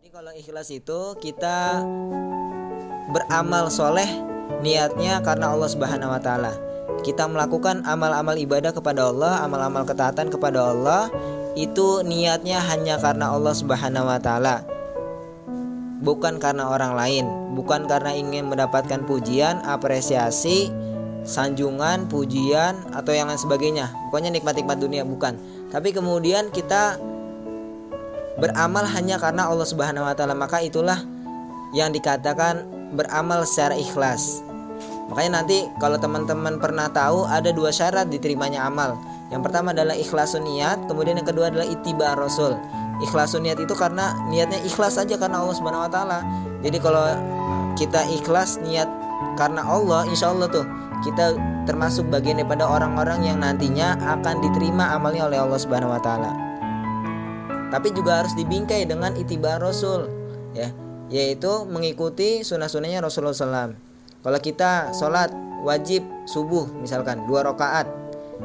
Jadi kalau ikhlas itu kita beramal soleh niatnya karena Allah Subhanahu Wa Taala. Kita melakukan amal-amal ibadah kepada Allah, amal-amal ketaatan kepada Allah itu niatnya hanya karena Allah Subhanahu Wa Taala, bukan karena orang lain, bukan karena ingin mendapatkan pujian, apresiasi, sanjungan, pujian atau yang lain sebagainya. Pokoknya nikmat-nikmat dunia bukan. Tapi kemudian kita beramal hanya karena Allah Subhanahu wa taala, maka itulah yang dikatakan beramal secara ikhlas. Makanya nanti kalau teman-teman pernah tahu ada dua syarat diterimanya amal. Yang pertama adalah ikhlasun niat, kemudian yang kedua adalah itiba rasul. Ikhlasun niat itu karena niatnya ikhlas saja karena Allah Subhanahu wa taala. Jadi kalau kita ikhlas niat karena Allah, insya Allah tuh kita termasuk bagian daripada orang-orang yang nantinya akan diterima amalnya oleh Allah Subhanahu wa taala. Tapi juga harus dibingkai dengan itiba rasul ya, yaitu mengikuti sunnah-sunnahnya Rasulullah SAW. Kalau kita sholat wajib subuh misalkan dua rakaat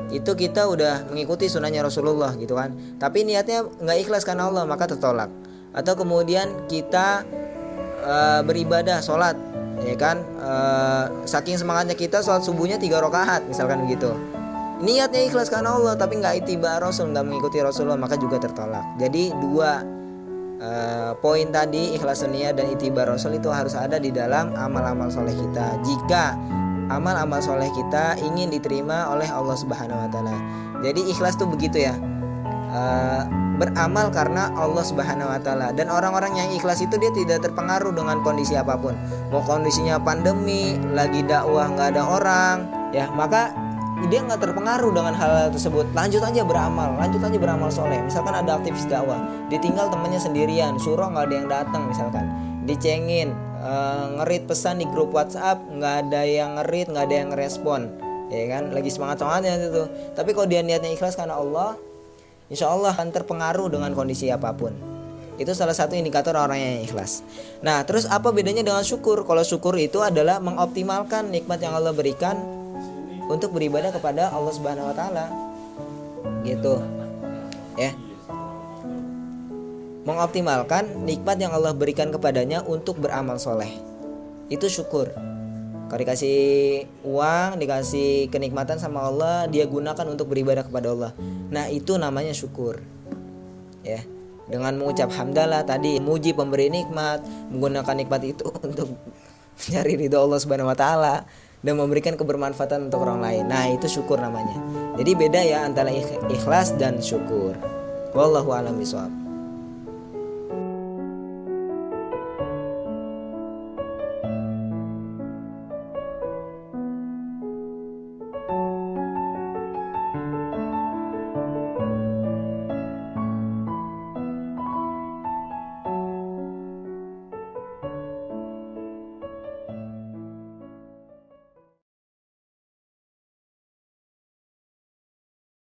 itu kita udah mengikuti sunnahnya Rasulullah gitu kan. Tapi niatnya nggak ikhlas karena Allah maka tertolak. Atau kemudian kita e, beribadah sholat ya kan? E, saking semangatnya kita sholat subuhnya tiga rakaat misalkan begitu. Niatnya ikhlas karena Allah tapi nggak itiba Rasul nggak mengikuti Rasulullah maka juga tertolak. Jadi dua uh, poin tadi ikhlas niat dan itibar rasul itu harus ada di dalam amal-amal soleh kita. Jika amal-amal soleh kita ingin diterima oleh Allah Subhanahu Wa Taala. Jadi ikhlas tuh begitu ya. Uh, beramal karena Allah Subhanahu Wa Taala. Dan orang-orang yang ikhlas itu dia tidak terpengaruh dengan kondisi apa pun. Mau kondisinya pandemi lagi dakwah nggak ada orang ya maka dia nggak terpengaruh dengan hal tersebut. Lanjut aja beramal lanjut aja beramal soleh. Misalkan ada aktivis dakwah ditinggal temannya sendirian suruh nggak ada yang datang misalkan. Dicengin e, ngerit pesan di grup WhatsApp nggak ada yang ngerit nggak ada yang respon. Ya kan lagi semangat semangatnya itu. Tapi kalau dia niatnya ikhlas karena Allah insya Allah akan terpengaruh dengan kondisi apa pun itu salah satu indikator orang yang ikhlas. Nah, terus apa bedanya dengan syukur? Kalau syukur itu adalah mengoptimalkan nikmat yang Allah berikan untuk beribadah kepada Allah Subhanahu wa taala. Gitu. Ya. Mengoptimalkan nikmat yang Allah berikan kepadanya untuk beramal soleh. Itu syukur. Kalau dikasih uang, dikasih kenikmatan sama Allah, dia gunakan untuk beribadah kepada Allah. Nah, itu namanya syukur. Ya. Dengan mengucap hamdalah tadi, muji pemberi nikmat, menggunakan nikmat itu untuk mencari ridho Allah Subhanahu wa taala dan memberikan kebermanfaatan untuk orang lain. Nah, itu syukur namanya. Jadi beda ya antara ikhlas dan syukur. Wallahu a'lam bishawab.